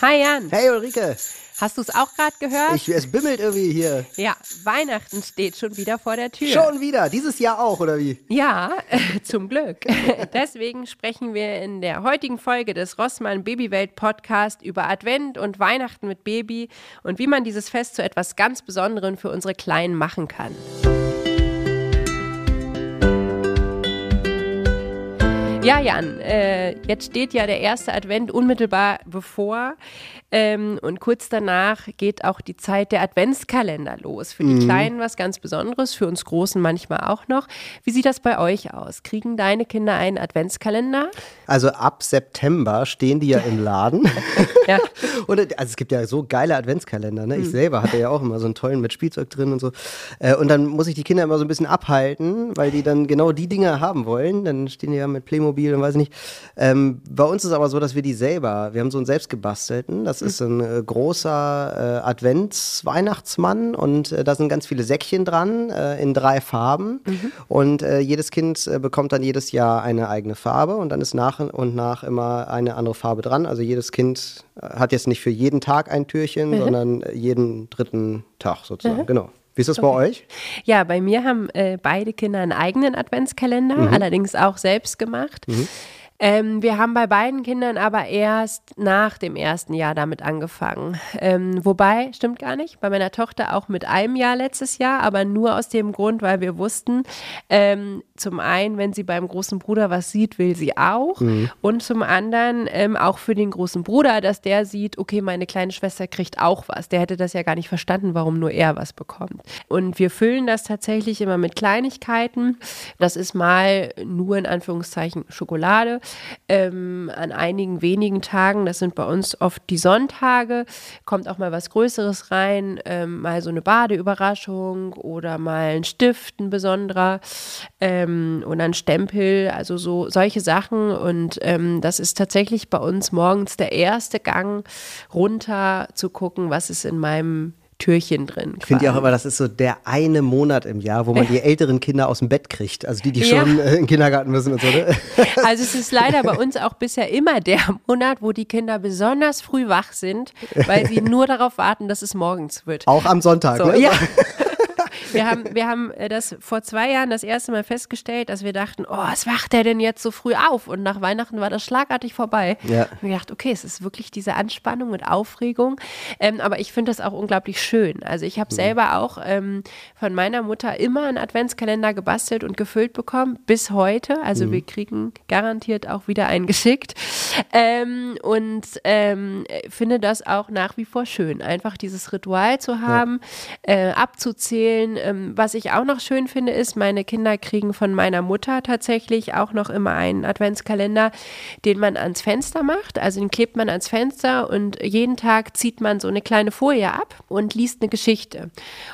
Hi Jan. Hey Ulrike. Hast du es auch gerade gehört? Ich, es bimmelt irgendwie hier. Ja, Weihnachten steht schon wieder vor der Tür. Schon wieder? Dieses Jahr auch, oder wie? Ja, zum Glück. Deswegen sprechen wir in der heutigen Folge des Rossmann Babywelt Podcast über Advent und Weihnachten mit Baby und wie man dieses Fest zu etwas ganz Besonderem für unsere Kleinen machen kann. Ja, Jan, äh, jetzt steht ja der erste Advent unmittelbar bevor. Ähm, und kurz danach geht auch die Zeit der Adventskalender los. Für die mhm. Kleinen was ganz Besonderes, für uns Großen manchmal auch noch. Wie sieht das bei euch aus? Kriegen deine Kinder einen Adventskalender? Also ab September stehen die ja im Laden. ja. und, also es gibt ja so geile Adventskalender. Ne? Ich mhm. selber hatte ja auch immer so einen tollen mit Spielzeug drin und so. Äh, und dann muss ich die Kinder immer so ein bisschen abhalten, weil die dann genau die Dinge haben wollen. Dann stehen die ja mit Playmobil und weiß nicht. Ähm, bei uns ist es aber so, dass wir die selber, wir haben so einen selbst gebastelten. Das das ist ein äh, großer äh, Advents-Weihnachtsmann und äh, da sind ganz viele Säckchen dran äh, in drei Farben. Mhm. Und äh, jedes Kind äh, bekommt dann jedes Jahr eine eigene Farbe und dann ist nach und nach immer eine andere Farbe dran. Also jedes Kind hat jetzt nicht für jeden Tag ein Türchen, mhm. sondern jeden dritten Tag sozusagen. Mhm. Genau. Wie ist das okay. bei euch? Ja, bei mir haben äh, beide Kinder einen eigenen Adventskalender, mhm. allerdings auch selbst gemacht. Mhm. Ähm, wir haben bei beiden Kindern aber erst nach dem ersten Jahr damit angefangen. Ähm, wobei, stimmt gar nicht, bei meiner Tochter auch mit einem Jahr letztes Jahr, aber nur aus dem Grund, weil wir wussten, ähm, zum einen, wenn sie beim großen Bruder was sieht, will sie auch. Mhm. Und zum anderen ähm, auch für den großen Bruder, dass der sieht, okay, meine kleine Schwester kriegt auch was. Der hätte das ja gar nicht verstanden, warum nur er was bekommt. Und wir füllen das tatsächlich immer mit Kleinigkeiten. Das ist mal nur in Anführungszeichen Schokolade ähm, an einigen wenigen Tagen, das sind bei uns oft die Sonntage, kommt auch mal was Größeres rein, ähm, mal so eine Badeüberraschung oder mal ein Stift, ein besonderer ähm, oder ein Stempel, also so solche Sachen. Und ähm, das ist tatsächlich bei uns morgens der erste Gang runter zu gucken, was ist in meinem Türchen drin. Ich finde ja auch immer, das ist so der eine Monat im Jahr, wo man die älteren Kinder aus dem Bett kriegt. Also die, die schon. Äh, in den Kindergarten müssen und so. Ne? Also es ist leider bei uns auch bisher immer der Monat, wo die Kinder besonders früh wach sind, weil sie nur darauf warten, dass es morgens wird. Auch am Sonntag, so, ne? Ja. Wir haben, wir haben äh, das vor zwei Jahren das erste Mal festgestellt, dass wir dachten, oh, was wacht der denn jetzt so früh auf? Und nach Weihnachten war das schlagartig vorbei. Ja. Und wir dachten, okay, es ist wirklich diese Anspannung und Aufregung. Ähm, aber ich finde das auch unglaublich schön. Also ich habe mhm. selber auch ähm, von meiner Mutter immer einen Adventskalender gebastelt und gefüllt bekommen, bis heute. Also mhm. wir kriegen garantiert auch wieder einen geschickt. Ähm, und ähm, finde das auch nach wie vor schön, einfach dieses Ritual zu haben, ja. äh, abzuzählen, ähm, was ich auch noch schön finde, ist, meine Kinder kriegen von meiner Mutter tatsächlich auch noch immer einen Adventskalender, den man ans Fenster macht. Also den klebt man ans Fenster und jeden Tag zieht man so eine kleine Folie ab und liest eine Geschichte.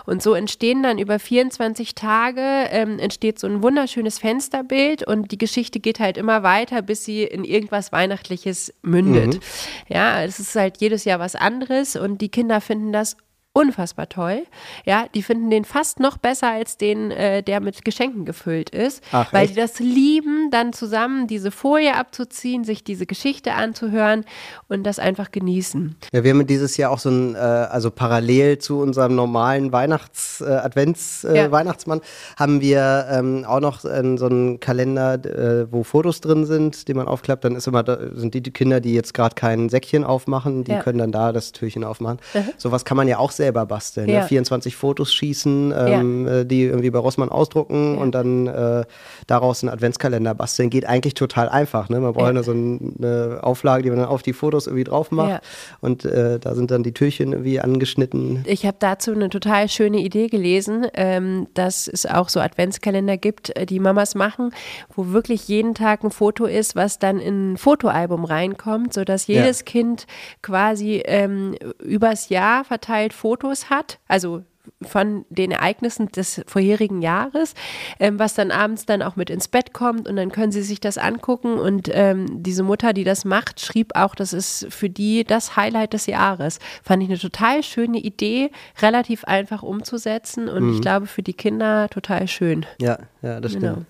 Und so entstehen dann über 24 Tage, ähm, entsteht so ein wunderschönes Fensterbild und die Geschichte geht halt immer weiter, bis sie in irgendwas Weihnachtliches mündet. Mhm. Ja, es ist halt jedes Jahr was anderes und die Kinder finden das unfassbar toll. Ja, die finden den fast noch besser als den, äh, der mit Geschenken gefüllt ist, Ach, weil echt? die das lieben, dann zusammen diese Folie abzuziehen, sich diese Geschichte anzuhören und das einfach genießen. Ja, wir haben dieses Jahr auch so ein, äh, also parallel zu unserem normalen Weihnachts-, äh, Advents-Weihnachtsmann, äh, haben wir ähm, auch noch so einen Kalender, äh, wo Fotos drin sind, die man aufklappt. Dann ist immer, da sind die Kinder, die jetzt gerade kein Säckchen aufmachen, die ja. können dann da das Türchen aufmachen. Mhm. Sowas kann man ja auch sehr selber basteln. Ne? Ja. Ne? 24 Fotos schießen, ähm, ja. Äh, die irgendwie bei Rossmann ausdrucken ja. und dann äh, daraus einen Adventskalender basteln. Geht eigentlich total einfach. Ne? Man braucht nur so eine Auflage, die man dann auf die Fotos irgendwie drauf macht. Und äh, da sind dann die Türchen irgendwie angeschnitten. Ich habe dazu eine total schöne Idee gelesen, ähm, dass es auch so Adventskalender gibt, äh, die Mamas machen, wo wirklich jeden Tag ein Foto ist, was dann in ein Fotoalbum reinkommt, sodass jedes Kind quasi ähm, übers Jahr verteilt Fotos Fotos hat, also von den Ereignissen des vorherigen Jahres, ähm, was dann abends dann auch mit ins Bett kommt und dann können sie sich das angucken und ähm, diese Mutter, die das macht, schrieb auch, das ist für die das Highlight des Jahres. Fand ich eine total schöne Idee, relativ einfach umzusetzen und mhm. ich glaube für die Kinder total schön. Ja, ja, das stimmt. Genau.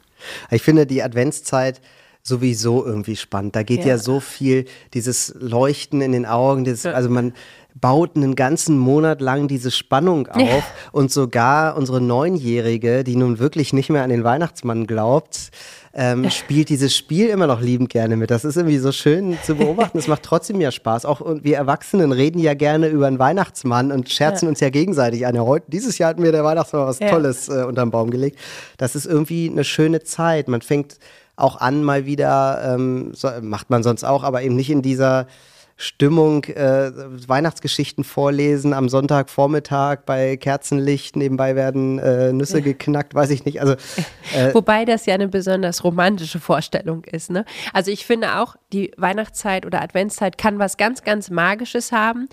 Ich finde die Adventszeit sowieso irgendwie spannend. Da geht ja, ja so viel, dieses Leuchten in den Augen, dieses, also man baut einen ganzen Monat lang diese Spannung auf ja. und sogar unsere Neunjährige, die nun wirklich nicht mehr an den Weihnachtsmann glaubt, ähm, spielt dieses Spiel immer noch liebend gerne mit. Das ist irgendwie so schön zu beobachten. Es macht trotzdem ja Spaß. Auch wir Erwachsenen reden ja gerne über einen Weihnachtsmann und scherzen ja. uns ja gegenseitig an. Heute, dieses Jahr hat mir der Weihnachtsmann was ja. Tolles äh, unterm Baum gelegt. Das ist irgendwie eine schöne Zeit. Man fängt auch an, mal wieder, ähm, so, macht man sonst auch, aber eben nicht in dieser Stimmung, äh, Weihnachtsgeschichten vorlesen am Sonntagvormittag bei Kerzenlicht. Nebenbei werden äh, Nüsse geknackt, weiß ich nicht. Also, äh, Wobei das ja eine besonders romantische Vorstellung ist. Ne? Also ich finde auch, die Weihnachtszeit oder Adventszeit kann was ganz, ganz Magisches haben.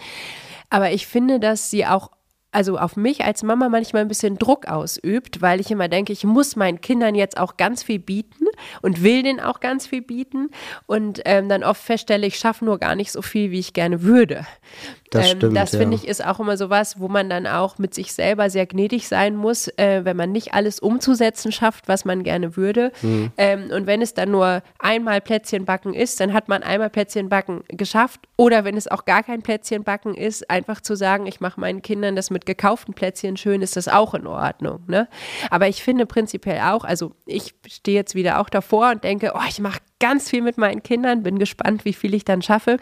Aber ich finde, dass sie auch also auf mich als Mama manchmal ein bisschen Druck ausübt, weil ich immer denke, ich muss meinen Kindern jetzt auch ganz viel bieten und will denen auch ganz viel bieten und ähm, dann oft feststelle, ich schaffe nur gar nicht so viel, wie ich gerne würde. Das ähm, stimmt. Das finde ich ist auch immer so was, wo man dann auch mit sich selber sehr gnädig sein muss, äh, wenn man nicht alles umzusetzen schafft, was man gerne würde. Mhm. Ähm, und wenn es dann nur einmal Plätzchen backen ist, dann hat man einmal Plätzchen backen geschafft. Oder wenn es auch gar kein Plätzchen backen ist, einfach zu sagen, ich mache meinen Kindern das mit gekauften Plätzchen schön, ist das auch in Ordnung. Ne? Aber ich finde prinzipiell auch, also ich stehe jetzt wieder auch davor und denke, oh, ich mache ganz viel mit meinen Kindern, bin gespannt, wie viel ich dann schaffe.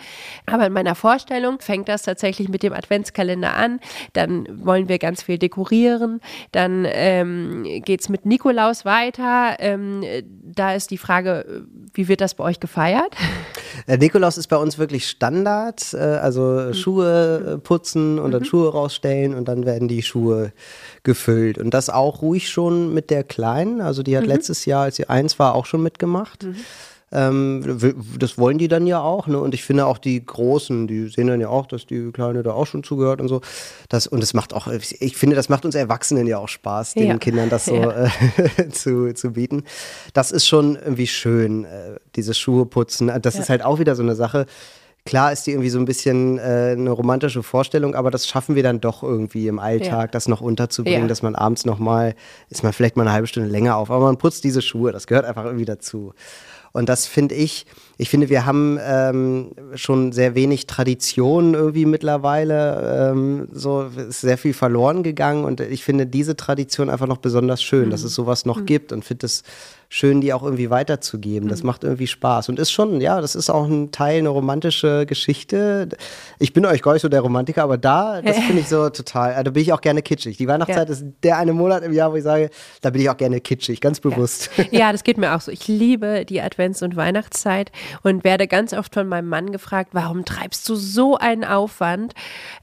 Aber in meiner Vorstellung fängt das tatsächlich mit dem Adventskalender an. Dann wollen wir ganz viel dekorieren. Dann ähm, geht es mit Nikolaus weiter. Ähm, da ist die Frage, wie wird das bei euch gefeiert? Äh, Nikolaus ist bei uns wirklich Standard. Äh, also mhm. Schuhe äh, putzen und dann mhm. Schuhe rausstellen und dann werden die Schuhe gefüllt. Und das auch ruhig schon mit der Kleinen. Also die hat mhm. letztes Jahr, als sie eins war, auch schon mitgemacht. Ähm, das wollen die dann ja auch, ne? Und ich finde auch die Großen, die sehen dann ja auch, dass die Kleine da auch schon zugehört und so. Das, und es macht auch, ich finde, das macht uns Erwachsenen ja auch Spaß, den ja. Kindern das so ja. äh, zu, zu bieten. Das ist schon irgendwie schön, äh, diese Schuhe putzen. Das ja. ist halt auch wieder so eine Sache. Klar ist die irgendwie so ein bisschen äh, eine romantische Vorstellung, aber das schaffen wir dann doch irgendwie im Alltag, das noch unterzubringen, dass man abends noch mal, ist man vielleicht mal eine halbe Stunde länger auf, aber man putzt diese Schuhe, das gehört einfach irgendwie dazu. Und das finde ich, ich finde, wir haben ähm, schon sehr wenig Tradition irgendwie mittlerweile. Ähm, so ist sehr viel verloren gegangen und ich finde diese Tradition einfach noch besonders schön, mhm. dass es sowas noch mhm. gibt und finde es schön, die auch irgendwie weiterzugeben. Das mhm. macht irgendwie Spaß und ist schon, ja, das ist auch ein Teil, eine romantische Geschichte. Ich bin euch gar nicht so der Romantiker, aber da, das finde ich so total, also da bin ich auch gerne kitschig. Die Weihnachtszeit ja. ist der eine Monat im Jahr, wo ich sage, da bin ich auch gerne kitschig, ganz bewusst. Ja, ja das geht mir auch so. Ich liebe die Advents- und Weihnachtszeit und werde ganz oft von meinem Mann gefragt, warum treibst du so einen Aufwand?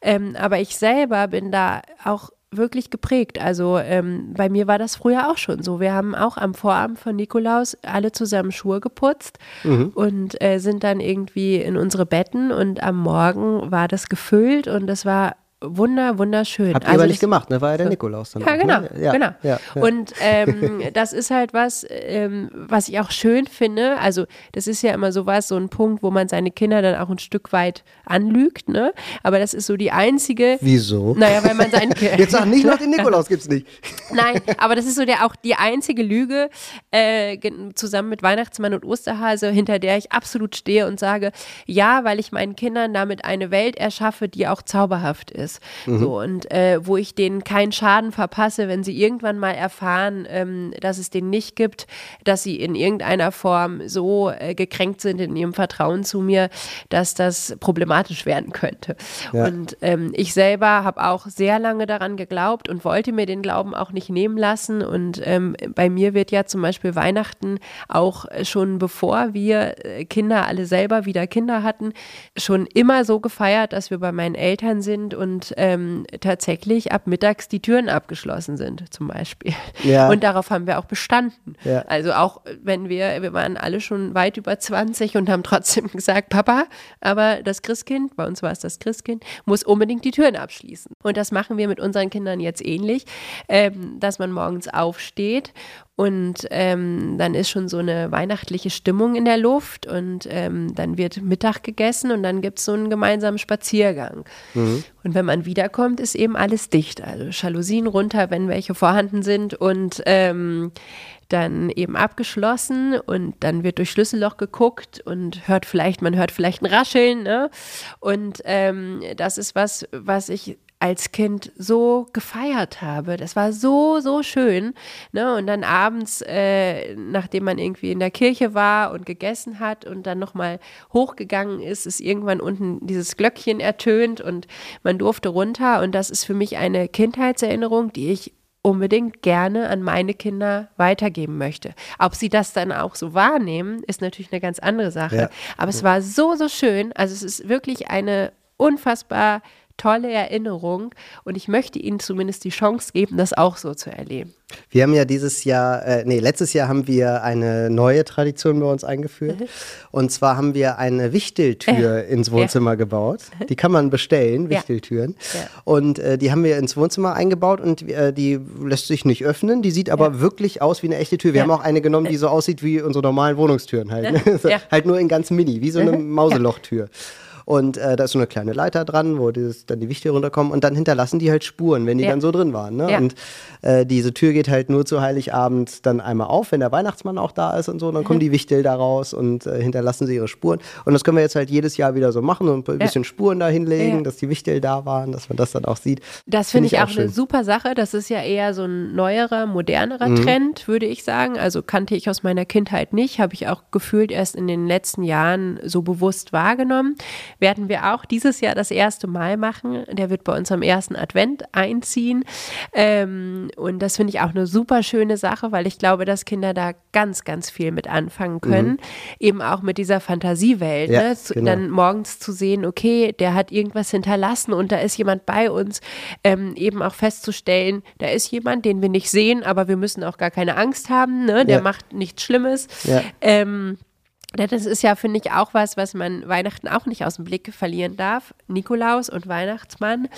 Ähm, aber ich selber bin da auch wirklich geprägt. Also ähm, bei mir war das früher auch schon so. Wir haben auch am Vorabend von Nikolaus alle zusammen Schuhe geputzt mhm. und äh, sind dann irgendwie in unsere Betten und am Morgen war das gefüllt und das war wunder, wunderschön. Habt ihr also aber nicht gemacht, ne? War ja der Nikolaus dann. Ja, auch, genau, ne? ja, genau. Ja, ja. Und ähm, das ist halt was, ähm, was ich auch schön finde. Also das ist ja immer sowas, so ein Punkt, wo man seine Kinder dann auch ein Stück weit anlügt, ne? Aber das ist so die einzige. Wieso? Naja, weil man seinen Jetzt sag nicht noch den Nikolaus gibt's nicht. Nein, aber das ist so der auch die einzige Lüge äh, zusammen mit Weihnachtsmann und Osterhase, hinter der ich absolut stehe und sage, ja, weil ich meinen Kindern damit eine Welt erschaffe, die auch zauberhaft ist ist. Mhm. So, und äh, wo ich denen keinen Schaden verpasse, wenn sie irgendwann mal erfahren, ähm, dass es den nicht gibt, dass sie in irgendeiner Form so äh, gekränkt sind in ihrem Vertrauen zu mir, dass das problematisch werden könnte. Ja. Und ähm, ich selber habe auch sehr lange daran geglaubt und wollte mir den Glauben auch nicht nehmen lassen. Und ähm, bei mir wird ja zum Beispiel Weihnachten auch schon bevor wir äh, Kinder alle selber wieder Kinder hatten, schon immer so gefeiert, dass wir bei meinen Eltern sind und und ähm, tatsächlich ab mittags die Türen abgeschlossen sind, zum Beispiel. Ja. Und darauf haben wir auch bestanden. Ja. Also auch wenn wir, wir waren alle schon weit über 20 und haben trotzdem gesagt, Papa, aber das Christkind, bei uns war es das Christkind, muss unbedingt die Türen abschließen. Und das machen wir mit unseren Kindern jetzt ähnlich, ähm, dass man morgens aufsteht Und ähm, dann ist schon so eine weihnachtliche Stimmung in der Luft und ähm, dann wird Mittag gegessen und dann gibt es so einen gemeinsamen Spaziergang. Mhm. Und wenn man wiederkommt, ist eben alles dicht. Also Jalousien runter, wenn welche vorhanden sind und ähm, dann eben abgeschlossen und dann wird durch Schlüsselloch geguckt und hört vielleicht, man hört vielleicht ein Rascheln. Ne? Und ähm, das ist was, was ich als Kind so gefeiert habe. Das war so, so schön. Ne? Und dann abends, äh, nachdem man irgendwie in der Kirche war und gegessen hat und dann nochmal hochgegangen ist, ist irgendwann unten dieses Glöckchen ertönt und man durfte runter. Und das ist für mich eine Kindheitserinnerung, die ich unbedingt gerne an meine Kinder weitergeben möchte. Ob sie das dann auch so wahrnehmen, ist natürlich eine ganz andere Sache. Ja. Aber es war so, so schön. Also es ist wirklich eine unfassbar tolle Erinnerung und ich möchte Ihnen zumindest die Chance geben, das auch so zu erleben. Wir haben ja dieses Jahr, äh, nee, letztes Jahr haben wir eine neue Tradition bei uns eingeführt. Mhm. Und zwar haben wir eine Wichteltür äh, ins Wohnzimmer ja. gebaut. Die kann man bestellen, Wichteltüren. Ja. Ja. Und äh, die haben wir ins Wohnzimmer eingebaut und äh, die lässt sich nicht öffnen. Die sieht aber wirklich aus wie eine echte Tür. Wir haben auch eine genommen, die so aussieht wie unsere normalen Wohnungstüren halt. halt nur in ganz mini, wie so eine Mauselochtür. Und äh, da ist so eine kleine Leiter dran, wo dieses, dann die Wichte runterkommen und dann hinterlassen die halt Spuren, wenn die ja. dann so drin waren. Ne? Ja. Und äh, diese Tür geht halt nur zu Heiligabend dann einmal auf, wenn der Weihnachtsmann auch da ist und so. Dann kommen die Wichtel da raus und äh, hinterlassen sie ihre Spuren. Und das können wir jetzt halt jedes Jahr wieder so machen und ein bisschen ja. Spuren da hinlegen, dass die Wichtel da waren, dass man das dann auch sieht. Das finde find ich auch, auch eine super Sache. Das ist ja eher so ein neuerer, modernerer mhm. Trend, würde ich sagen. Also kannte ich aus meiner Kindheit nicht, habe ich auch gefühlt erst in den letzten Jahren so bewusst wahrgenommen werden wir auch dieses Jahr das erste Mal machen. Der wird bei uns am ersten Advent einziehen. Ähm, und das finde ich auch eine super schöne Sache, weil ich glaube, dass Kinder da ganz, ganz viel mit anfangen können. Mhm. Eben auch mit dieser Fantasiewelt. Ja, ne? genau. Dann morgens zu sehen, okay, der hat irgendwas hinterlassen und da ist jemand bei uns. Ähm, eben auch festzustellen, da ist jemand, den wir nicht sehen, aber wir müssen auch gar keine Angst haben. Ne? Der ja. macht nichts Schlimmes. Ja. Ähm, das ist ja, finde ich, auch was, was man Weihnachten auch nicht aus dem Blick verlieren darf. Nikolaus und Weihnachtsmann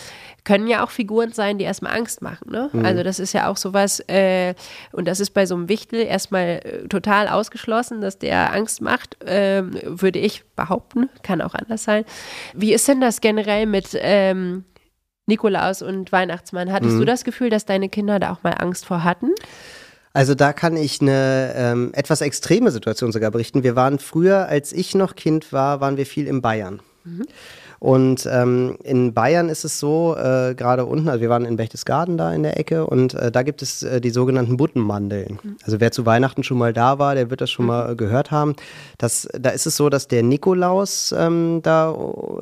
können ja auch Figuren sein, die erstmal Angst machen. Ne? Mhm. Also das ist ja auch sowas, äh, und das ist bei so einem Wichtel erstmal äh, total ausgeschlossen, dass der Angst macht, äh, würde ich behaupten. Kann auch anders sein. Wie ist denn das generell mit ähm, Nikolaus und Weihnachtsmann? Hattest mhm. du das Gefühl, dass deine Kinder da auch mal Angst vor hatten? Also da kann ich eine ähm, etwas extreme Situation sogar berichten. Wir waren früher, als ich noch Kind war, waren wir viel in Bayern. Mhm. Und ähm, in Bayern ist es so, äh, gerade unten, also wir waren in Berchtesgaden da in der Ecke und äh, da gibt es äh, die sogenannten Buttenmandeln. Mhm. Also wer zu Weihnachten schon mal da war, der wird das schon mhm. mal gehört haben. Das, da ist es so, dass der Nikolaus ähm, da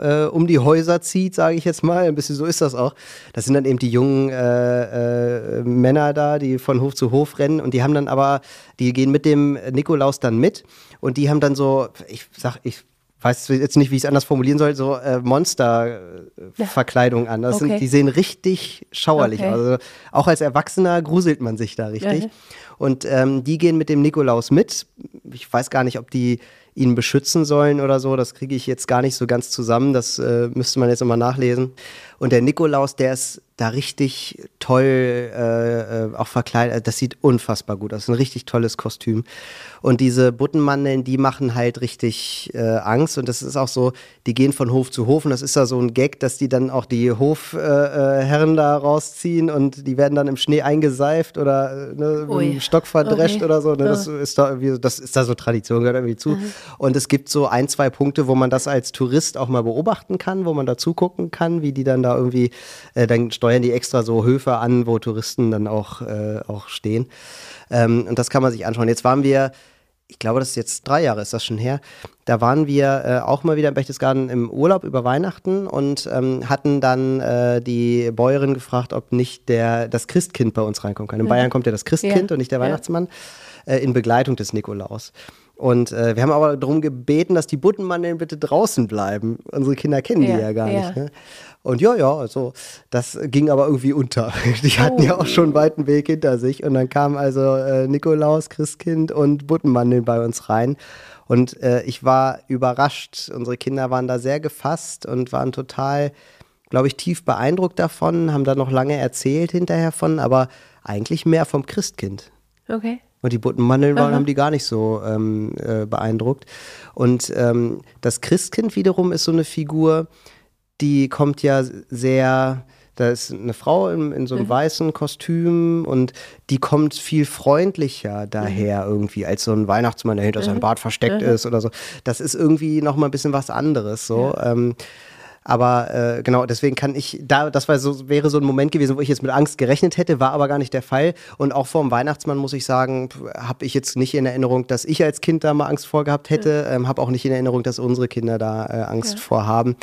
äh, um die Häuser zieht, sage ich jetzt mal. Ein bisschen so ist das auch. Das sind dann eben die jungen äh, äh, Männer da, die von Hof zu Hof rennen und die haben dann aber, die gehen mit dem Nikolaus dann mit und die haben dann so, ich sag, ich weiß jetzt nicht, wie ich es anders formulieren soll, so äh, Monster-Verkleidung an. Das okay. sind, die sehen richtig schauerlich okay. aus. Also auch als Erwachsener gruselt man sich da richtig. Ja. Und ähm, die gehen mit dem Nikolaus mit. Ich weiß gar nicht, ob die ihn beschützen sollen oder so. Das kriege ich jetzt gar nicht so ganz zusammen. Das äh, müsste man jetzt nochmal nachlesen. Und der Nikolaus, der ist da richtig toll äh, äh, auch verkleidet. Das sieht unfassbar gut aus. Ein richtig tolles Kostüm. Und diese Buttenmandeln, die machen halt richtig äh, Angst. Und das ist auch so, die gehen von Hof zu Hof. Und das ist da so ein Gag, dass die dann auch die Hofherren äh, da rausziehen und die werden dann im Schnee eingeseift oder äh, ne, mit dem Stock verdrescht okay. oder so. Ne? Das, ist da irgendwie, das ist da so Tradition, gehört irgendwie zu. Mhm. Und es gibt so ein, zwei Punkte, wo man das als Tourist auch mal beobachten kann, wo man da zugucken kann, wie die dann da irgendwie, äh, dann steuern die extra so Höfe an, wo Touristen dann auch, äh, auch stehen. Ähm, und das kann man sich anschauen. Jetzt waren wir ich glaube, das ist jetzt drei Jahre, ist das schon her. Da waren wir äh, auch mal wieder in Berchtesgaden im Urlaub über Weihnachten und ähm, hatten dann äh, die Bäuerin gefragt, ob nicht der, das Christkind bei uns reinkommen kann. In mhm. Bayern kommt ja das Christkind ja. und nicht der Weihnachtsmann äh, in Begleitung des Nikolaus. Und äh, wir haben aber darum gebeten, dass die Buttenmandeln bitte draußen bleiben. Unsere Kinder kennen ja, die ja gar ja. nicht. Ne? Und ja, ja, also das ging aber irgendwie unter. Die hatten oh. ja auch schon einen weiten Weg hinter sich. Und dann kam also äh, Nikolaus, Christkind und Buttenmandeln bei uns rein. Und äh, ich war überrascht. Unsere Kinder waren da sehr gefasst und waren total, glaube ich, tief beeindruckt davon, haben da noch lange erzählt hinterher von, aber eigentlich mehr vom Christkind. Okay. Und die bunten Mandeln waren, haben die gar nicht so ähm, äh, beeindruckt. Und ähm, das Christkind wiederum ist so eine Figur, die kommt ja sehr, da ist eine Frau in, in so einem mhm. weißen Kostüm und die kommt viel freundlicher daher mhm. irgendwie als so ein Weihnachtsmann, der hinter mhm. seinem Bart versteckt mhm. ist oder so. Das ist irgendwie nochmal ein bisschen was anderes so. Ja. Ähm, aber äh, genau, deswegen kann ich, da, das war so, wäre so ein Moment gewesen, wo ich jetzt mit Angst gerechnet hätte, war aber gar nicht der Fall. Und auch vor dem Weihnachtsmann muss ich sagen, habe ich jetzt nicht in Erinnerung, dass ich als Kind da mal Angst vor gehabt hätte. Ja. Ähm, habe auch nicht in Erinnerung, dass unsere Kinder da äh, Angst ja. vor haben.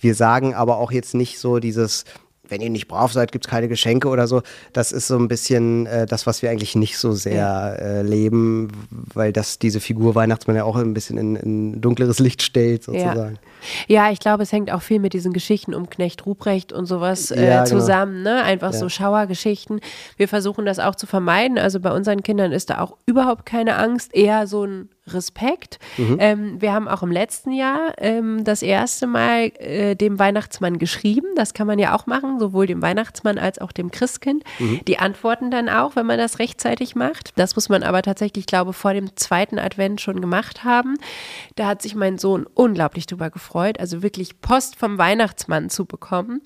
Wir sagen aber auch jetzt nicht so dieses, wenn ihr nicht brav seid, gibt es keine Geschenke oder so. Das ist so ein bisschen äh, das, was wir eigentlich nicht so sehr ja. äh, leben, weil das diese Figur Weihnachtsmann ja auch ein bisschen in, in dunkleres Licht stellt, sozusagen. Ja. Ja. ich glaube, es hängt auch viel mit diesen Geschichten um Knecht Ruprecht und sowas äh, ja, genau. zusammen, ne? Einfach so Schauergeschichten. Wir versuchen das auch zu vermeiden. Also bei unseren Kindern ist da auch überhaupt keine Angst, eher so ein Respekt. Mhm. Ähm, wir haben auch im letzten Jahr ähm, das erste Mal äh, dem Weihnachtsmann geschrieben. Das kann man ja auch machen, sowohl dem Weihnachtsmann als auch dem Christkind. Mhm. Die antworten dann auch, wenn man das rechtzeitig macht. Das muss man aber tatsächlich, glaube vor dem zweiten Advent schon gemacht haben. Da hat sich mein Sohn unglaublich drüber gefreut, also wirklich Post vom Weihnachtsmann zu bekommen.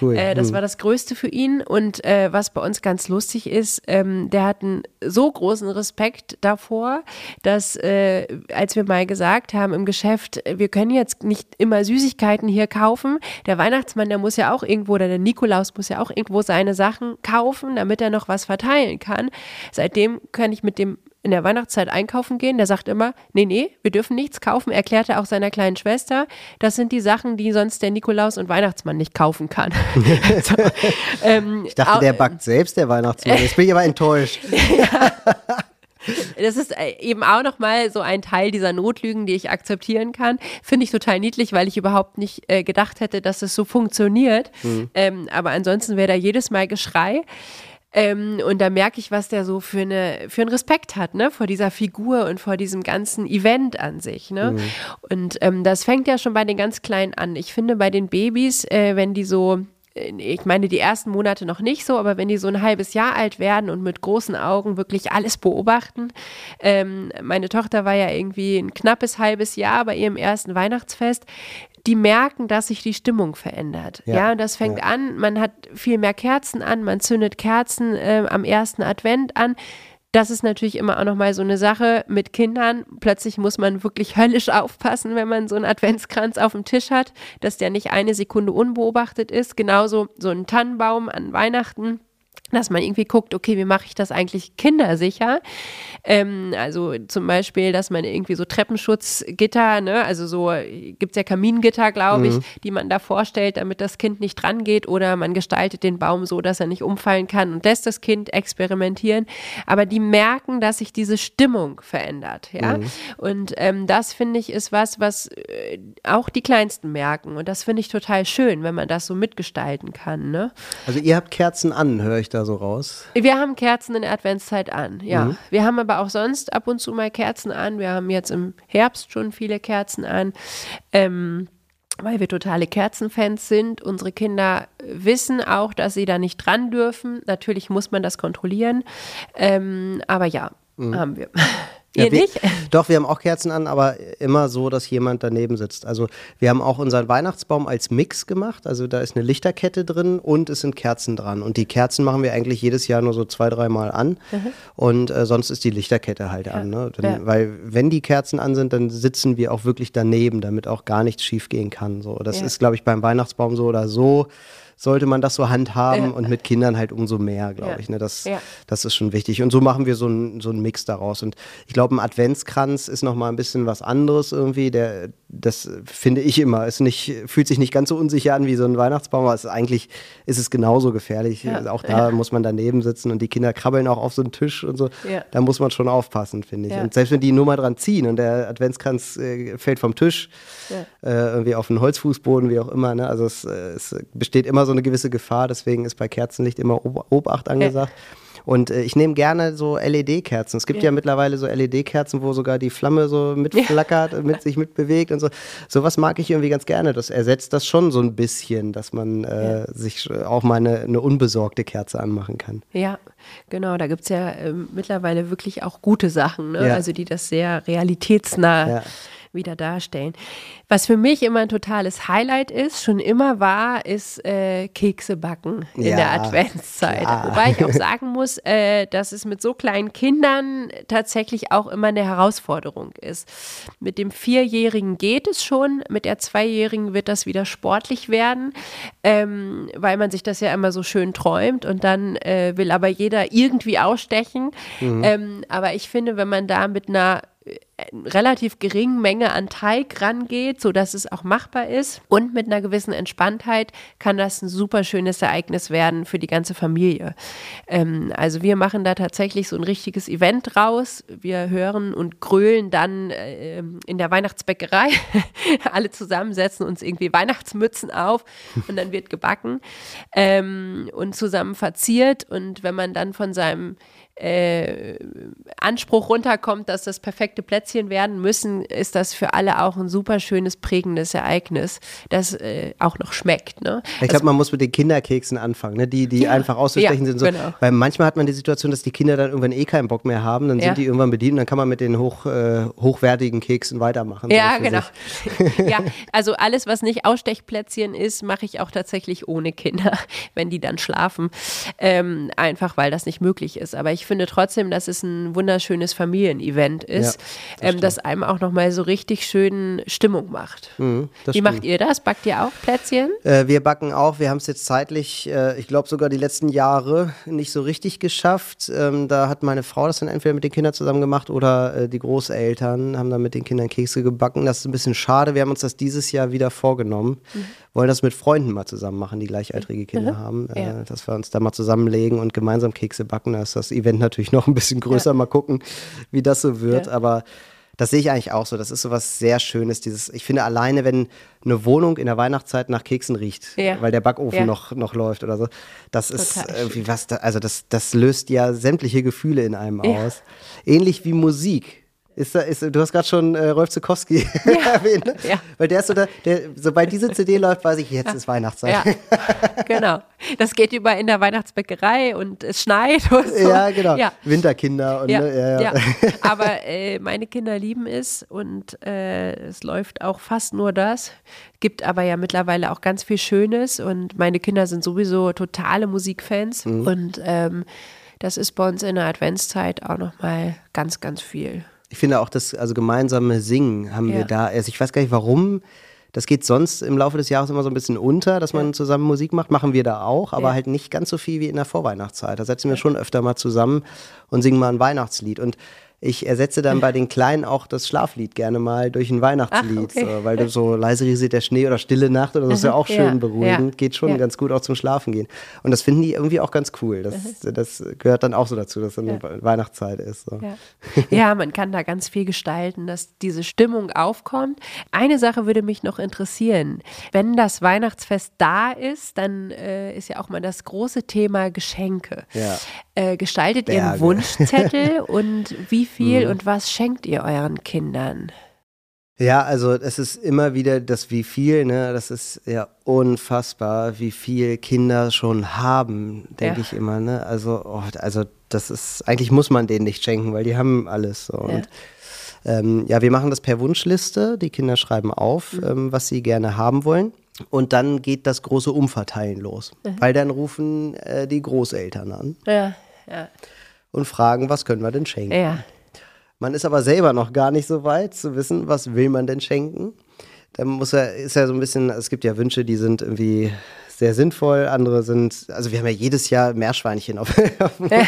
Cool. Äh, das mhm. war das Größte für ihn. Und äh, was bei uns ganz lustig ist, ähm, der hat einen so großen Respekt davor, dass äh, als wir mal gesagt haben im Geschäft, wir können jetzt nicht immer Süßigkeiten hier kaufen. Der Weihnachtsmann, der muss ja auch irgendwo, oder der Nikolaus muss ja auch irgendwo seine Sachen kaufen, damit er noch was verteilen kann. Seitdem kann ich mit dem in der Weihnachtszeit einkaufen gehen, der sagt immer, nee, nee, wir dürfen nichts kaufen, erklärt er auch seiner kleinen Schwester. Das sind die Sachen, die sonst der Nikolaus und Weihnachtsmann nicht kaufen kann. so, ähm, ich dachte, der backt selbst, der Weihnachtsmann. Jetzt bin ich aber enttäuscht. ja. Das ist äh, eben auch nochmal so ein Teil dieser Notlügen, die ich akzeptieren kann. Finde ich total niedlich, weil ich überhaupt nicht äh, gedacht hätte, dass es so funktioniert. Mhm. Ähm, aber ansonsten wäre da jedes Mal Geschrei. Ähm, und da merke ich, was der so für, eine, für einen Respekt hat, ne, vor dieser Figur und vor diesem ganzen Event an sich. Ne? Mhm. Und ähm, das fängt ja schon bei den ganz Kleinen an. Ich finde, bei den Babys, äh, wenn die so ich meine die ersten Monate noch nicht so, aber wenn die so ein halbes Jahr alt werden und mit großen Augen wirklich alles beobachten. Ähm, meine Tochter war ja irgendwie ein knappes halbes Jahr bei ihrem ersten Weihnachtsfest. Die merken, dass sich die Stimmung verändert. Ja, ja und das fängt ja. an, man hat viel mehr Kerzen an, man zündet Kerzen äh, am ersten Advent an das ist natürlich immer auch nochmal so eine Sache mit Kindern. Plötzlich muss man wirklich höllisch aufpassen, wenn man so einen Adventskranz auf dem Tisch hat, dass der nicht eine Sekunde unbeobachtet ist. Genauso so ein Tannenbaum an Weihnachten dass man irgendwie guckt, okay, wie mache ich das eigentlich kindersicher? Ähm, also zum Beispiel, dass man irgendwie so Treppenschutzgitter, ne, also so gibt es ja Kamingitter, glaube ich, mhm. die man da vorstellt, damit das Kind nicht dran geht oder man gestaltet den Baum so, dass er nicht umfallen kann und lässt das Kind experimentieren. Aber die merken, dass sich diese Stimmung verändert, ja. Mhm. Und ähm, das finde ich ist was, was äh, auch die Kleinsten merken und das finde ich total schön, wenn man das so mitgestalten kann, ne? Also ihr habt Kerzen an, höre ich da so raus? Wir haben Kerzen in der Adventszeit an, ja. Mhm. Wir haben aber auch sonst ab und zu mal Kerzen an. Wir haben jetzt im Herbst schon viele Kerzen an. Ähm, weil wir totale Kerzenfans sind. Unsere Kinder wissen auch, dass sie da nicht dran dürfen. Natürlich muss man das kontrollieren. Ähm, aber ja, mhm. haben wir. Ihr ja, wir, nicht? Doch, wir haben auch Kerzen an, aber immer so, dass jemand daneben sitzt. Also wir haben auch unseren Weihnachtsbaum als Mix gemacht. Also da ist eine Lichterkette drin und es sind Kerzen dran. Und die Kerzen machen wir eigentlich jedes Jahr nur so zwei, dreimal an. Mhm. Und äh, sonst ist die Lichterkette halt ja. an. Ne? Dann, ja. Weil wenn die Kerzen an sind, dann sitzen wir auch wirklich daneben, damit auch gar nichts schief gehen kann. So, das ist, glaube ich, beim Weihnachtsbaum so oder so sollte man das so handhaben ja. und mit Kindern halt umso mehr, glaube ja. ich. Ne? Das, ja. das ist schon wichtig. Und so machen wir so einen so einen Mix daraus. Und ich glaube, ein Adventskranz ist nochmal ein bisschen was anderes irgendwie. Der, das finde ich immer. Ist nicht, fühlt sich nicht ganz so unsicher an wie so ein Weihnachtsbaum, aber ist, eigentlich ist es genauso gefährlich. Also auch da muss man daneben sitzen und die Kinder krabbeln auch auf so einen Tisch und so. Da muss man schon aufpassen, finde ich. Und selbst wenn die nur mal dran ziehen und der Adventskranz äh, fällt vom Tisch, äh, irgendwie auf einen Holzfußboden, wie auch immer. Ne? Also es, äh, es besteht immer so so eine gewisse Gefahr, deswegen ist bei Kerzenlicht immer Obacht angesagt. Und äh, ich nehme gerne so LED-Kerzen. Es gibt ja. ja mittlerweile so LED-Kerzen, wo sogar die Flamme so mitflackert, ja. mit sich mitbewegt und so. Sowas mag ich irgendwie ganz gerne. Das ersetzt das schon so ein bisschen, dass man äh, ja. sich auch mal eine, eine, unbesorgte Kerze anmachen kann. Ja, genau. Da gibt es ja äh, mittlerweile wirklich auch gute Sachen, ne? also die das sehr realitätsnah wieder darstellen. Was für mich immer ein totales Highlight ist, schon immer war, ist äh, Kekse backen in ja, der Adventszeit. Klar. Wobei ich auch sagen muss, äh, dass es mit so kleinen Kindern tatsächlich auch immer eine Herausforderung ist. Mit dem Vierjährigen geht es schon, mit der Zweijährigen wird das wieder sportlich werden, ähm, weil man sich das ja immer so schön träumt und dann äh, will aber jeder irgendwie ausstechen. Mhm. Ähm, aber ich finde, wenn man da mit einer relativ geringen Menge an Teig rangeht, sodass es auch machbar ist. Und mit einer gewissen Entspanntheit kann das ein super schönes Ereignis werden für die ganze Familie. Ähm, also wir machen da tatsächlich so ein richtiges Event raus. Wir hören und grölen dann äh, in der Weihnachtsbäckerei. Alle zusammensetzen uns irgendwie Weihnachtsmützen auf und dann wird gebacken ähm, und zusammen verziert. Und wenn man dann von seinem äh, Anspruch runterkommt, dass das perfekte Plätzchen werden müssen, ist das für alle auch ein super schönes, prägendes Ereignis, das äh, auch noch schmeckt. Ne? Ich glaube, also, man muss mit den Kinderkeksen anfangen, ne? die, die ja, einfach auszustechen ja, sind. So. Genau. Weil manchmal hat man die Situation, dass die Kinder dann irgendwann eh keinen Bock mehr haben, dann ja. sind die irgendwann bedient und dann kann man mit den hoch, äh, hochwertigen Keksen weitermachen. Ja, so genau. ja, also alles, was nicht Ausstechplätzchen ist, mache ich auch tatsächlich ohne Kinder, wenn die dann schlafen. Ähm, einfach weil das nicht möglich ist. Aber ich finde trotzdem, dass es ein wunderschönes Familienevent ist, ja, das, ähm, das einem auch nochmal so richtig schön Stimmung macht. Mhm, Wie stimmt. macht ihr das? Backt ihr auch Plätzchen? Äh, wir backen auch. Wir haben es jetzt zeitlich, äh, ich glaube sogar die letzten Jahre nicht so richtig geschafft. Ähm, da hat meine Frau das dann entweder mit den Kindern zusammen gemacht oder äh, die Großeltern haben dann mit den Kindern Kekse gebacken. Das ist ein bisschen schade. Wir haben uns das dieses Jahr wieder vorgenommen. Mhm wollen das mit Freunden mal zusammen machen, die gleichaltrige Kinder mhm. haben, äh, ja. dass wir uns da mal zusammenlegen und gemeinsam Kekse backen. Da ist das Event natürlich noch ein bisschen größer. Ja. Mal gucken, wie das so wird. Ja. Aber das sehe ich eigentlich auch so. Das ist so was sehr Schönes. Dieses, ich finde alleine, wenn eine Wohnung in der Weihnachtszeit nach Keksen riecht, ja. weil der Backofen ja. noch, noch läuft oder so, das Total ist irgendwie was, da, also das, das löst ja sämtliche Gefühle in einem ja. aus. Ähnlich wie Musik. Ist da, ist, du hast gerade schon äh, Rolf Zukowski ja. erwähnt, ne? ja. Weil der ist so, da, der, sobald diese CD läuft, weiß ich, jetzt ja. ist Weihnachtszeit. Ja, genau. Das geht über in der Weihnachtsbäckerei und es schneit und so. Ja, genau. Winterkinder. Und, ja. Ne? Aber äh, meine Kinder lieben es und äh, es läuft auch fast nur das. Gibt aber ja mittlerweile auch ganz viel Schönes und meine Kinder sind sowieso totale Musikfans mhm. und ähm, das ist bei uns in der Adventszeit auch nochmal ganz, ganz viel ich finde auch das also gemeinsame Singen haben ja. wir da. Also ich weiß gar nicht warum. Das geht sonst im Laufe des Jahres immer so ein bisschen unter, dass man ja. zusammen Musik macht. Machen wir da auch, aber ja. halt nicht ganz so viel wie in der Vorweihnachtszeit. Da setzen wir schon öfter mal zusammen und singen mal ein Weihnachtslied. Und ich ersetze dann bei den Kleinen auch das Schlaflied gerne mal durch ein Weihnachtslied, Ach, okay. so, weil du so leise rieselt der Schnee oder Stille Nacht oder das ist ja auch schön ja, beruhigend, ja, geht schon ja. ganz gut auch zum Schlafen gehen. Und das finden die irgendwie auch ganz cool. Das, das gehört dann auch so dazu, dass es eine Weihnachtszeit ist. So. Ja. man kann da ganz viel gestalten, dass diese Stimmung aufkommt. Eine Sache würde mich noch interessieren. Wenn das Weihnachtsfest da ist, dann äh, ist ja auch mal das große Thema Geschenke. Äh, gestaltet Berge. ihr einen Wunschzettel und wie viel mhm. und was schenkt ihr euren Kindern? Ja, also es ist immer wieder das wie viel, ne? Das ist ja unfassbar, wie viel Kinder schon haben, denke ja. ich immer, ne? Also, oh, also das ist, eigentlich muss man denen nicht schenken, weil die haben alles so. Ja. Und ähm, ja, wir machen das per Wunschliste. Die Kinder schreiben auf, mhm. ähm, was sie gerne haben wollen. Und dann geht das große Umverteilen los. Mhm. Weil dann rufen äh, die Großeltern an. Ja, ja und fragen, was können wir denn schenken. Ja. Man ist aber selber noch gar nicht so weit zu wissen, was will man denn schenken. Da muss er, ist ja so ein bisschen, es gibt ja Wünsche, die sind irgendwie sehr sinnvoll, andere sind, also wir haben ja jedes Jahr Meerschweinchen auf, auf dem ja.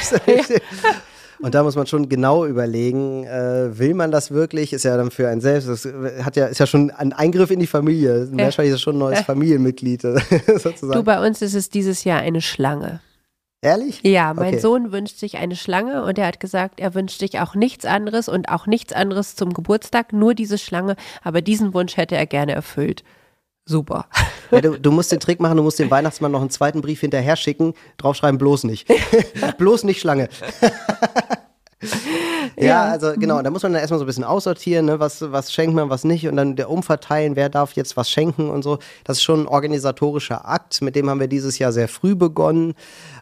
Und da muss man schon genau überlegen, äh, will man das wirklich? Ist ja dann für einen selbst, das hat ja, ist ja schon ein Eingriff in die Familie. Ein Meerschweinchen ist schon ein neues Familienmitglied sozusagen. Du, bei uns ist es dieses Jahr eine Schlange. Ehrlich? Ja, mein okay. Sohn wünscht sich eine Schlange und er hat gesagt, er wünscht sich auch nichts anderes und auch nichts anderes zum Geburtstag, nur diese Schlange, aber diesen Wunsch hätte er gerne erfüllt. Super. Ja, du, du, musst den Trick machen, du musst dem Weihnachtsmann noch einen zweiten Brief hinterher schicken, draufschreiben, bloß nicht. bloß nicht Schlange. ja, ja, also genau, da muss man dann erstmal so ein bisschen aussortieren, ne, was, was schenkt man, was nicht und dann der umverteilen, wer darf jetzt was schenken und so. Das ist schon ein organisatorischer Akt, mit dem haben wir dieses Jahr sehr früh begonnen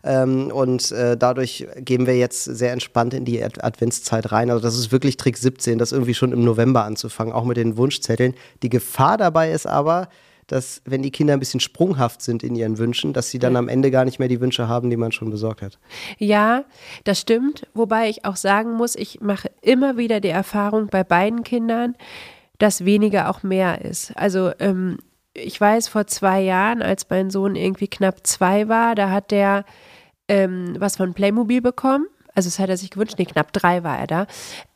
ähm, und äh, dadurch gehen wir jetzt sehr entspannt in die Ad Adventszeit rein. Also das ist wirklich Trick 17, das irgendwie schon im November anzufangen, auch mit den Wunschzetteln. Die Gefahr dabei ist aber, dass wenn die Kinder ein bisschen sprunghaft sind in ihren Wünschen, dass sie dann am Ende gar nicht mehr die Wünsche haben, die man schon besorgt hat. Ja, das stimmt. Wobei ich auch sagen muss, ich mache immer wieder die Erfahrung bei beiden Kindern, dass weniger auch mehr ist. Also ähm, ich weiß, vor zwei Jahren, als mein Sohn irgendwie knapp zwei war, da hat der ähm, was von Playmobil bekommen. Also das hat er sich gewünscht, nee, knapp drei war er da.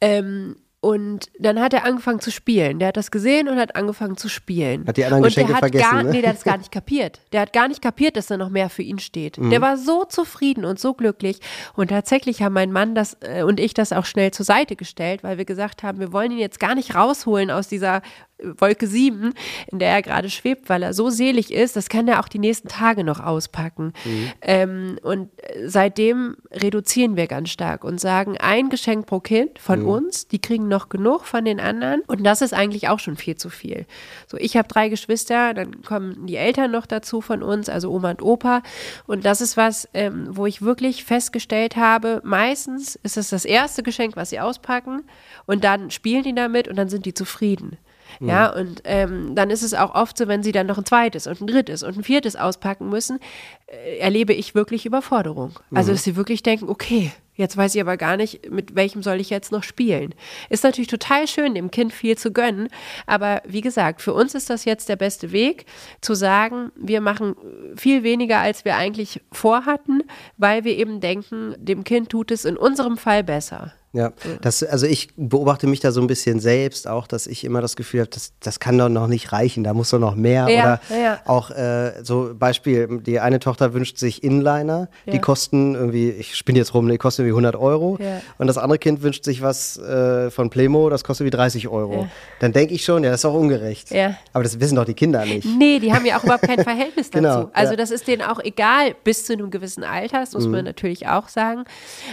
Ähm, und dann hat er angefangen zu spielen. Der hat das gesehen und hat angefangen zu spielen. Hat die anderen Geschenke und der vergessen, gar, ne? Nee, der hat es gar nicht kapiert. Der hat gar nicht kapiert, dass da noch mehr für ihn steht. Mhm. Der war so zufrieden und so glücklich. Und tatsächlich haben mein Mann das äh, und ich das auch schnell zur Seite gestellt, weil wir gesagt haben, wir wollen ihn jetzt gar nicht rausholen aus dieser Wolke 7, in der er gerade schwebt, weil er so selig ist, das kann er auch die nächsten Tage noch auspacken. Mhm. Ähm, und seitdem reduzieren wir ganz stark und sagen, ein Geschenk pro Kind von mhm. uns, die kriegen noch genug von den anderen. Und das ist eigentlich auch schon viel zu viel. So, ich habe drei Geschwister, dann kommen die Eltern noch dazu von uns, also Oma und Opa. Und das ist was, ähm, wo ich wirklich festgestellt habe, meistens ist es das erste Geschenk, was sie auspacken. Und dann spielen die damit und dann sind die zufrieden. Mhm. Ja, und ähm, dann ist es auch oft so, wenn sie dann noch ein zweites und ein drittes und ein viertes auspacken müssen, äh, erlebe ich wirklich Überforderung. Also, mhm. dass sie wirklich denken, okay, Jetzt weiß ich aber gar nicht, mit welchem soll ich jetzt noch spielen. Ist natürlich total schön, dem Kind viel zu gönnen. Aber wie gesagt, für uns ist das jetzt der beste Weg, zu sagen, wir machen viel weniger, als wir eigentlich vorhatten, weil wir eben denken, dem Kind tut es in unserem Fall besser. Ja, das, also ich beobachte mich da so ein bisschen selbst auch, dass ich immer das Gefühl habe, das, das kann doch noch nicht reichen, da muss doch noch mehr. Ja, Oder ja. auch äh, so Beispiel, die eine Tochter wünscht sich Inliner, ja. die kosten irgendwie, ich spinne jetzt rum, die kosten irgendwie 100 Euro. Und das andere Kind wünscht sich was äh, von Playmo, das kostet wie 30 Euro. Dann denke ich schon, ja, das ist auch ungerecht. Aber das wissen doch die Kinder nicht. Nee, die haben ja auch überhaupt kein Verhältnis dazu. Genau, also das ist denen auch egal, bis zu einem gewissen Alter, das muss mhm. man natürlich auch sagen.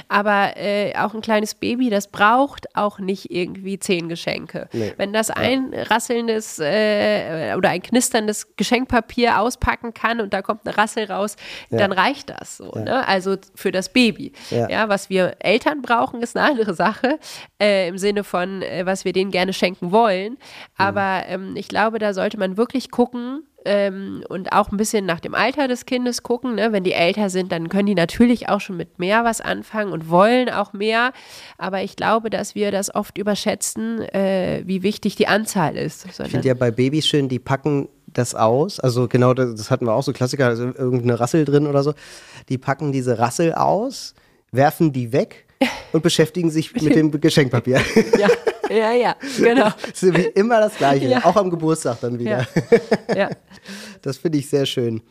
Aber äh, auch ein kleines Baby Baby, das braucht auch nicht irgendwie zehn Geschenke. Nee. Wenn das ein ja. rasselndes äh, oder ein knisterndes Geschenkpapier auspacken kann und da kommt eine Rassel raus, ja. dann reicht das so. Ja. Ne? Also für das Baby. Ja. was wir Eltern brauchen, ist eine andere Sache. Äh, Im Sinne von, äh, was wir denen gerne schenken wollen. Aber ähm, ich glaube, da sollte man wirklich gucken, ähm, und auch ein bisschen nach dem Alter des Kindes gucken. Ne? Wenn die älter sind, dann können die natürlich auch schon mit mehr was anfangen und wollen auch mehr. Aber ich glaube, dass wir das oft überschätzen, äh, wie wichtig die Anzahl ist. ich finde ja bei Babys schön, die packen das aus. Also genau, das, das hatten wir auch so Klassiker, also irgendeine Rassel drin oder so. Die packen diese Rassel aus, werfen die weg und beschäftigen sich mit dem Geschenkpapier. Ja. Ja, ja, genau. Ist wie immer das Gleiche, ja. auch am Geburtstag dann wieder. Ja. ja. Das finde ich sehr schön.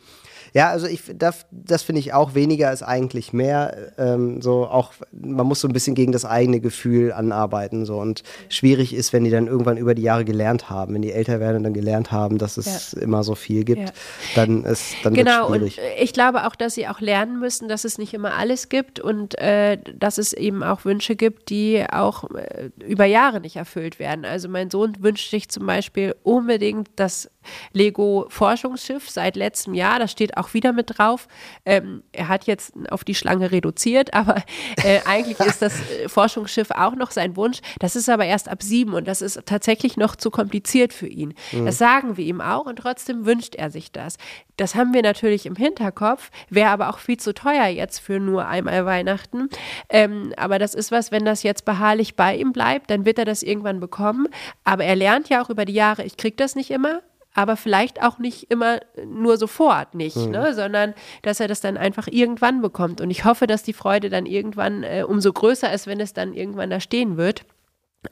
Ja, also ich das, das finde ich auch weniger ist eigentlich mehr. Ähm, so auch man muss so ein bisschen gegen das eigene Gefühl anarbeiten so und schwierig ist, wenn die dann irgendwann über die Jahre gelernt haben, wenn die älter werden und dann gelernt haben, dass es ja. immer so viel gibt, ja. dann ist dann genau schwierig. und ich glaube auch, dass sie auch lernen müssen, dass es nicht immer alles gibt und äh, dass es eben auch Wünsche gibt, die auch äh, über Jahre nicht erfüllt werden. Also mein Sohn wünscht sich zum Beispiel unbedingt das Lego Forschungsschiff seit letztem Jahr. Das steht auch wieder mit drauf. Ähm, er hat jetzt auf die Schlange reduziert, aber äh, eigentlich ist das äh, Forschungsschiff auch noch sein Wunsch. Das ist aber erst ab sieben und das ist tatsächlich noch zu kompliziert für ihn. Mhm. Das sagen wir ihm auch und trotzdem wünscht er sich das. Das haben wir natürlich im Hinterkopf, wäre aber auch viel zu teuer jetzt für nur einmal Weihnachten. Ähm, aber das ist was, wenn das jetzt beharrlich bei ihm bleibt, dann wird er das irgendwann bekommen. Aber er lernt ja auch über die Jahre, ich kriege das nicht immer aber vielleicht auch nicht immer nur sofort nicht, mhm. ne? sondern dass er das dann einfach irgendwann bekommt. Und ich hoffe, dass die Freude dann irgendwann äh, umso größer ist, wenn es dann irgendwann da stehen wird.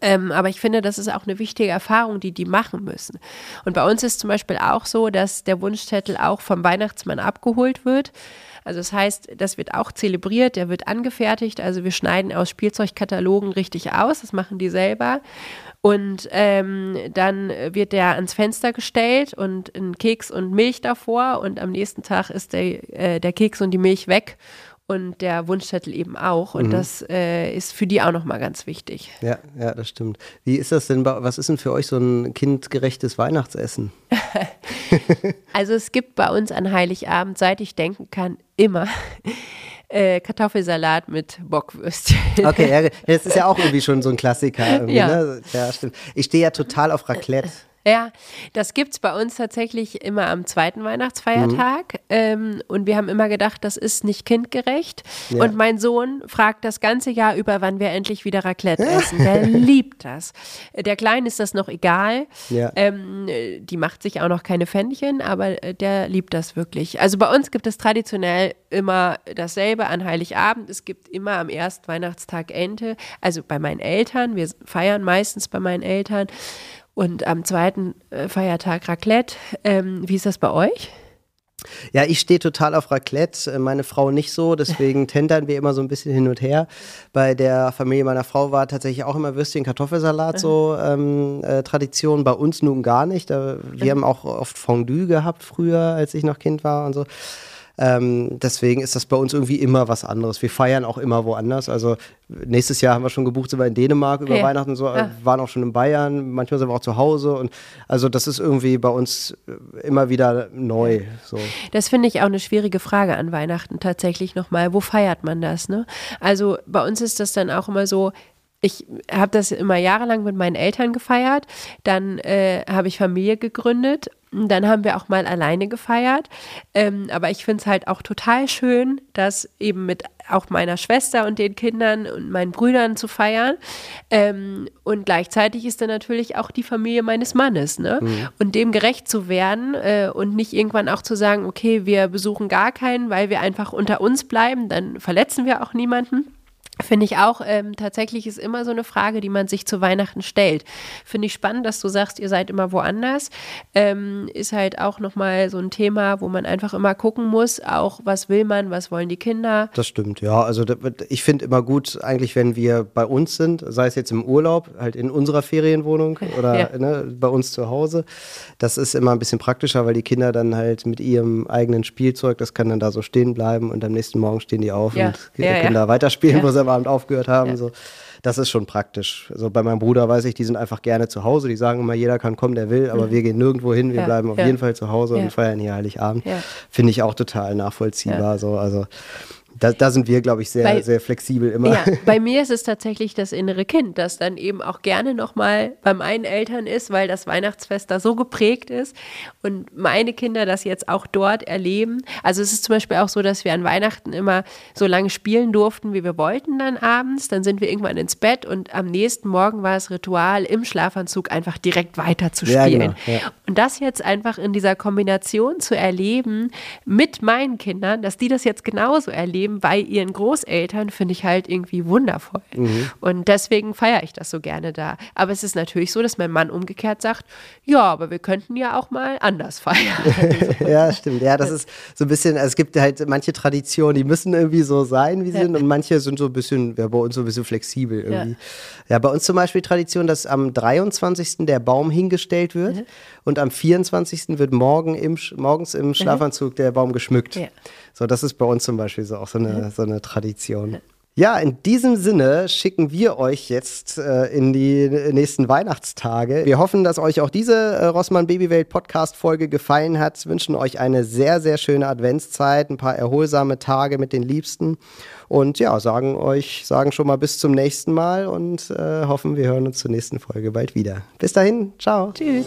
Ähm, aber ich finde, das ist auch eine wichtige Erfahrung, die die machen müssen. Und bei uns ist zum Beispiel auch so, dass der Wunschzettel auch vom Weihnachtsmann abgeholt wird. Also das heißt, das wird auch zelebriert, der wird angefertigt. Also wir schneiden aus Spielzeugkatalogen richtig aus, das machen die selber. Und ähm, dann wird der ans Fenster gestellt und ein Keks und Milch davor und am nächsten Tag ist der, äh, der Keks und die Milch weg und der Wunschzettel eben auch. Und mhm. das äh, ist für die auch nochmal ganz wichtig. Ja, ja, das stimmt. Wie ist das denn, was ist denn für euch so ein kindgerechtes Weihnachtsessen? also es gibt bei uns an Heiligabend, seit ich denken kann, immer äh, Kartoffelsalat mit Bockwürstchen. Okay, ja, das ist ja auch irgendwie schon so ein Klassiker. Ja. Ne? ja, stimmt. Ich stehe ja total auf Raclette. Ja, das gibt es bei uns tatsächlich immer am zweiten Weihnachtsfeiertag. Mhm. Ähm, und wir haben immer gedacht, das ist nicht kindgerecht. Ja. Und mein Sohn fragt das ganze Jahr über, wann wir endlich wieder Raclette essen. Der liebt das. Der Kleine ist das noch egal. Ja. Ähm, die macht sich auch noch keine Pfännchen, aber äh, der liebt das wirklich. Also bei uns gibt es traditionell immer dasselbe an Heiligabend. Es gibt immer am ersten Weihnachtstag Ente. Also bei meinen Eltern. Wir feiern meistens bei meinen Eltern und am zweiten äh, Feiertag Raclette. Ähm, wie ist das bei euch? Ja, ich stehe total auf Raclette, äh, meine Frau nicht so, deswegen tendern wir immer so ein bisschen hin und her. Bei der Familie meiner Frau war tatsächlich auch immer Würstchen, Kartoffelsalat so ähm, äh, Tradition, bei uns nun gar nicht. Da, wir haben auch oft Fondue gehabt früher, als ich noch Kind war und so. Ähm, deswegen ist das bei uns irgendwie immer was anderes. Wir feiern auch immer woanders. Also nächstes Jahr haben wir schon gebucht, sind wir in Dänemark über okay. Weihnachten so, ja. waren auch schon in Bayern, manchmal sind wir auch zu Hause und also das ist irgendwie bei uns äh, immer wieder neu. So. Das finde ich auch eine schwierige Frage an Weihnachten tatsächlich nochmal. Wo feiert man das? Ne? Also bei uns ist das dann auch immer so, ich habe das immer jahrelang mit meinen Eltern gefeiert. Dann äh, habe ich Familie gegründet dann haben wir auch mal alleine gefeiert. Ähm, aber ich finde es halt auch total schön, das eben mit auch meiner Schwester und den Kindern und meinen Brüdern zu feiern. Ähm, und gleichzeitig ist dann natürlich auch die Familie meines Mannes. Ne? Mhm. Und dem gerecht zu werden äh, und nicht irgendwann auch zu sagen, okay, wir besuchen gar keinen, weil wir einfach unter uns bleiben, dann verletzen wir auch niemanden. Finde ich auch, ähm, tatsächlich ist immer so eine Frage, die man sich zu Weihnachten stellt. Finde ich spannend, dass du sagst, ihr seid immer woanders. Ähm, ist halt auch nochmal so ein Thema, wo man einfach immer gucken muss, auch was will man, was wollen die Kinder. Das stimmt, ja. Also ich finde immer gut, eigentlich, wenn wir bei uns sind, sei es jetzt im Urlaub, halt in unserer Ferienwohnung oder ja. ne, bei uns zu Hause. Das ist immer ein bisschen praktischer, weil die Kinder dann halt mit ihrem eigenen Spielzeug, das kann dann da so stehen bleiben und am nächsten Morgen stehen die auf ja. und ja, können da weiterspielen, wo sie am Abend aufgehört haben. Ja. So. Das ist schon praktisch. Also bei meinem Bruder weiß ich, die sind einfach gerne zu Hause. Die sagen immer, jeder kann kommen, der will, aber mhm. wir gehen nirgendwo hin. Wir ja, bleiben auf jeden Fall zu Hause und feiern hier Heiligabend. Finde ich auch total nachvollziehbar. So. Also da, da sind wir, glaube ich, sehr, bei, sehr flexibel immer. Ja, bei mir ist es tatsächlich das innere Kind, das dann eben auch gerne nochmal bei meinen Eltern ist, weil das Weihnachtsfest da so geprägt ist und meine Kinder das jetzt auch dort erleben. Also es ist zum Beispiel auch so, dass wir an Weihnachten immer so lange spielen durften, wie wir wollten dann abends. Dann sind wir irgendwann ins Bett und am nächsten Morgen war es Ritual, im Schlafanzug einfach direkt weiter zu spielen. Ja, genau, ja. Und das jetzt einfach in dieser Kombination zu erleben mit meinen Kindern, dass die das jetzt genauso erleben, erleben bei ihren Großeltern, finde ich halt irgendwie wundervoll. Mhm. Und deswegen feiere ich das so gerne da. Aber es ist natürlich so, dass mein Mann umgekehrt sagt, ja, aber wir könnten ja auch mal anders feiern. ja, stimmt. Ja, das ist so ein bisschen, also es gibt halt manche Traditionen, die müssen irgendwie so sein, wie sie ja. sind. Und manche sind so ein bisschen, ja, bei uns so ein bisschen flexibel irgendwie. Ja, ja bei uns zum Beispiel Tradition, dass am 23. der Baum hingestellt wird mhm. und am 24. wird morgen im, morgens im mhm. Schlafanzug mhm. der Baum geschmückt. Ja. So, das ist bei uns zum Beispiel so auch so eine, so eine Tradition. Ja, in diesem Sinne schicken wir euch jetzt äh, in die nächsten Weihnachtstage. Wir hoffen, dass euch auch diese äh, Rossmann Babywelt Podcast Folge gefallen hat. Wünschen euch eine sehr, sehr schöne Adventszeit, ein paar erholsame Tage mit den Liebsten und ja, sagen euch, sagen schon mal bis zum nächsten Mal und äh, hoffen, wir hören uns zur nächsten Folge bald wieder. Bis dahin, ciao. Tschüss.